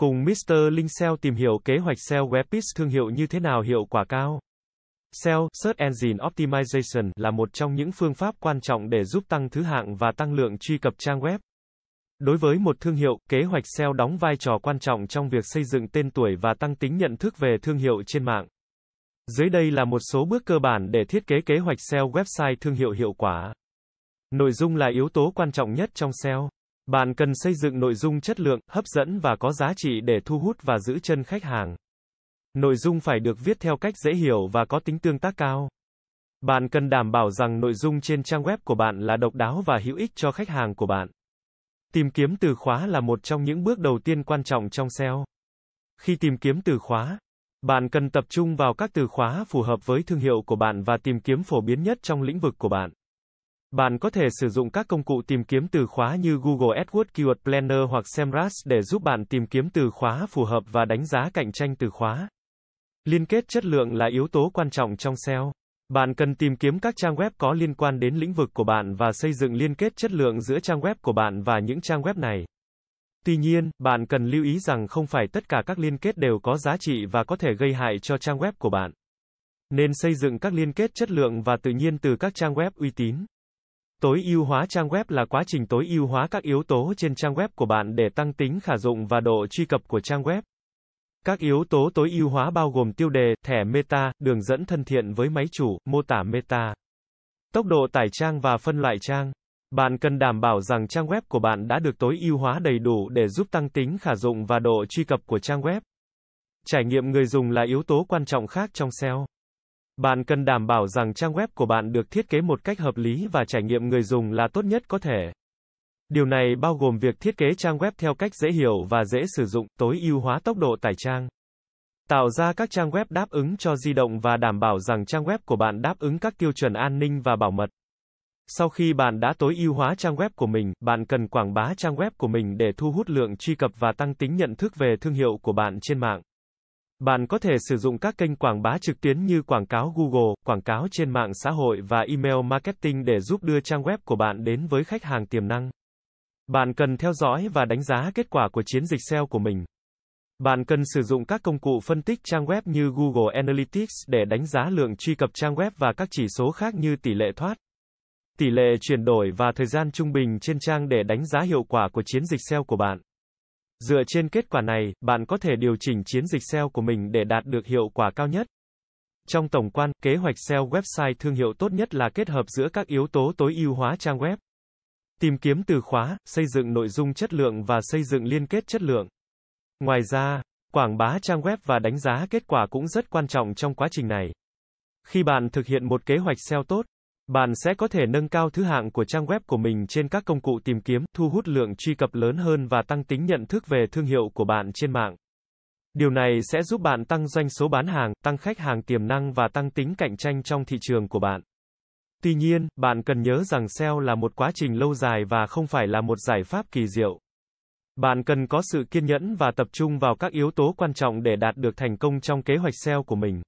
Cùng Mr. Linh SEO tìm hiểu kế hoạch SEO web thương hiệu như thế nào hiệu quả cao. SEO, Search Engine Optimization, là một trong những phương pháp quan trọng để giúp tăng thứ hạng và tăng lượng truy cập trang web. Đối với một thương hiệu, kế hoạch SEO đóng vai trò quan trọng trong việc xây dựng tên tuổi và tăng tính nhận thức về thương hiệu trên mạng. Dưới đây là một số bước cơ bản để thiết kế kế hoạch SEO website thương hiệu hiệu quả. Nội dung là yếu tố quan trọng nhất trong SEO. Bạn cần xây dựng nội dung chất lượng, hấp dẫn và có giá trị để thu hút và giữ chân khách hàng. Nội dung phải được viết theo cách dễ hiểu và có tính tương tác cao. Bạn cần đảm bảo rằng nội dung trên trang web của bạn là độc đáo và hữu ích cho khách hàng của bạn. Tìm kiếm từ khóa là một trong những bước đầu tiên quan trọng trong SEO. Khi tìm kiếm từ khóa, bạn cần tập trung vào các từ khóa phù hợp với thương hiệu của bạn và tìm kiếm phổ biến nhất trong lĩnh vực của bạn. Bạn có thể sử dụng các công cụ tìm kiếm từ khóa như Google AdWords Keyword Planner hoặc SEMrush để giúp bạn tìm kiếm từ khóa phù hợp và đánh giá cạnh tranh từ khóa. Liên kết chất lượng là yếu tố quan trọng trong SEO. Bạn cần tìm kiếm các trang web có liên quan đến lĩnh vực của bạn và xây dựng liên kết chất lượng giữa trang web của bạn và những trang web này. Tuy nhiên, bạn cần lưu ý rằng không phải tất cả các liên kết đều có giá trị và có thể gây hại cho trang web của bạn. Nên xây dựng các liên kết chất lượng và tự nhiên từ các trang web uy tín. Tối ưu hóa trang web là quá trình tối ưu hóa các yếu tố trên trang web của bạn để tăng tính khả dụng và độ truy cập của trang web. Các yếu tố tối ưu hóa bao gồm tiêu đề, thẻ meta, đường dẫn thân thiện với máy chủ, mô tả meta, tốc độ tải trang và phân loại trang. Bạn cần đảm bảo rằng trang web của bạn đã được tối ưu hóa đầy đủ để giúp tăng tính khả dụng và độ truy cập của trang web. Trải nghiệm người dùng là yếu tố quan trọng khác trong SEO. Bạn cần đảm bảo rằng trang web của bạn được thiết kế một cách hợp lý và trải nghiệm người dùng là tốt nhất có thể. Điều này bao gồm việc thiết kế trang web theo cách dễ hiểu và dễ sử dụng, tối ưu hóa tốc độ tải trang. Tạo ra các trang web đáp ứng cho di động và đảm bảo rằng trang web của bạn đáp ứng các tiêu chuẩn an ninh và bảo mật. Sau khi bạn đã tối ưu hóa trang web của mình, bạn cần quảng bá trang web của mình để thu hút lượng truy cập và tăng tính nhận thức về thương hiệu của bạn trên mạng. Bạn có thể sử dụng các kênh quảng bá trực tuyến như quảng cáo Google, quảng cáo trên mạng xã hội và email marketing để giúp đưa trang web của bạn đến với khách hàng tiềm năng. Bạn cần theo dõi và đánh giá kết quả của chiến dịch SEO của mình. Bạn cần sử dụng các công cụ phân tích trang web như Google Analytics để đánh giá lượng truy cập trang web và các chỉ số khác như tỷ lệ thoát, tỷ lệ chuyển đổi và thời gian trung bình trên trang để đánh giá hiệu quả của chiến dịch SEO của bạn. Dựa trên kết quả này, bạn có thể điều chỉnh chiến dịch SEO của mình để đạt được hiệu quả cao nhất. Trong tổng quan, kế hoạch SEO website thương hiệu tốt nhất là kết hợp giữa các yếu tố tối ưu hóa trang web. Tìm kiếm từ khóa, xây dựng nội dung chất lượng và xây dựng liên kết chất lượng. Ngoài ra, quảng bá trang web và đánh giá kết quả cũng rất quan trọng trong quá trình này. Khi bạn thực hiện một kế hoạch SEO tốt, bạn sẽ có thể nâng cao thứ hạng của trang web của mình trên các công cụ tìm kiếm, thu hút lượng truy cập lớn hơn và tăng tính nhận thức về thương hiệu của bạn trên mạng. Điều này sẽ giúp bạn tăng doanh số bán hàng, tăng khách hàng tiềm năng và tăng tính cạnh tranh trong thị trường của bạn. Tuy nhiên, bạn cần nhớ rằng SEO là một quá trình lâu dài và không phải là một giải pháp kỳ diệu. Bạn cần có sự kiên nhẫn và tập trung vào các yếu tố quan trọng để đạt được thành công trong kế hoạch SEO của mình.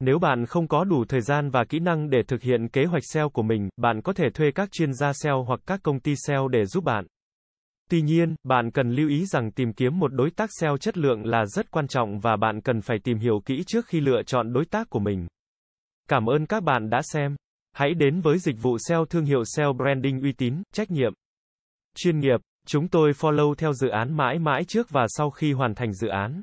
Nếu bạn không có đủ thời gian và kỹ năng để thực hiện kế hoạch SEO của mình, bạn có thể thuê các chuyên gia SEO hoặc các công ty SEO để giúp bạn. Tuy nhiên, bạn cần lưu ý rằng tìm kiếm một đối tác SEO chất lượng là rất quan trọng và bạn cần phải tìm hiểu kỹ trước khi lựa chọn đối tác của mình. Cảm ơn các bạn đã xem. Hãy đến với dịch vụ SEO thương hiệu SEO branding uy tín, trách nhiệm, chuyên nghiệp. Chúng tôi follow theo dự án mãi mãi trước và sau khi hoàn thành dự án.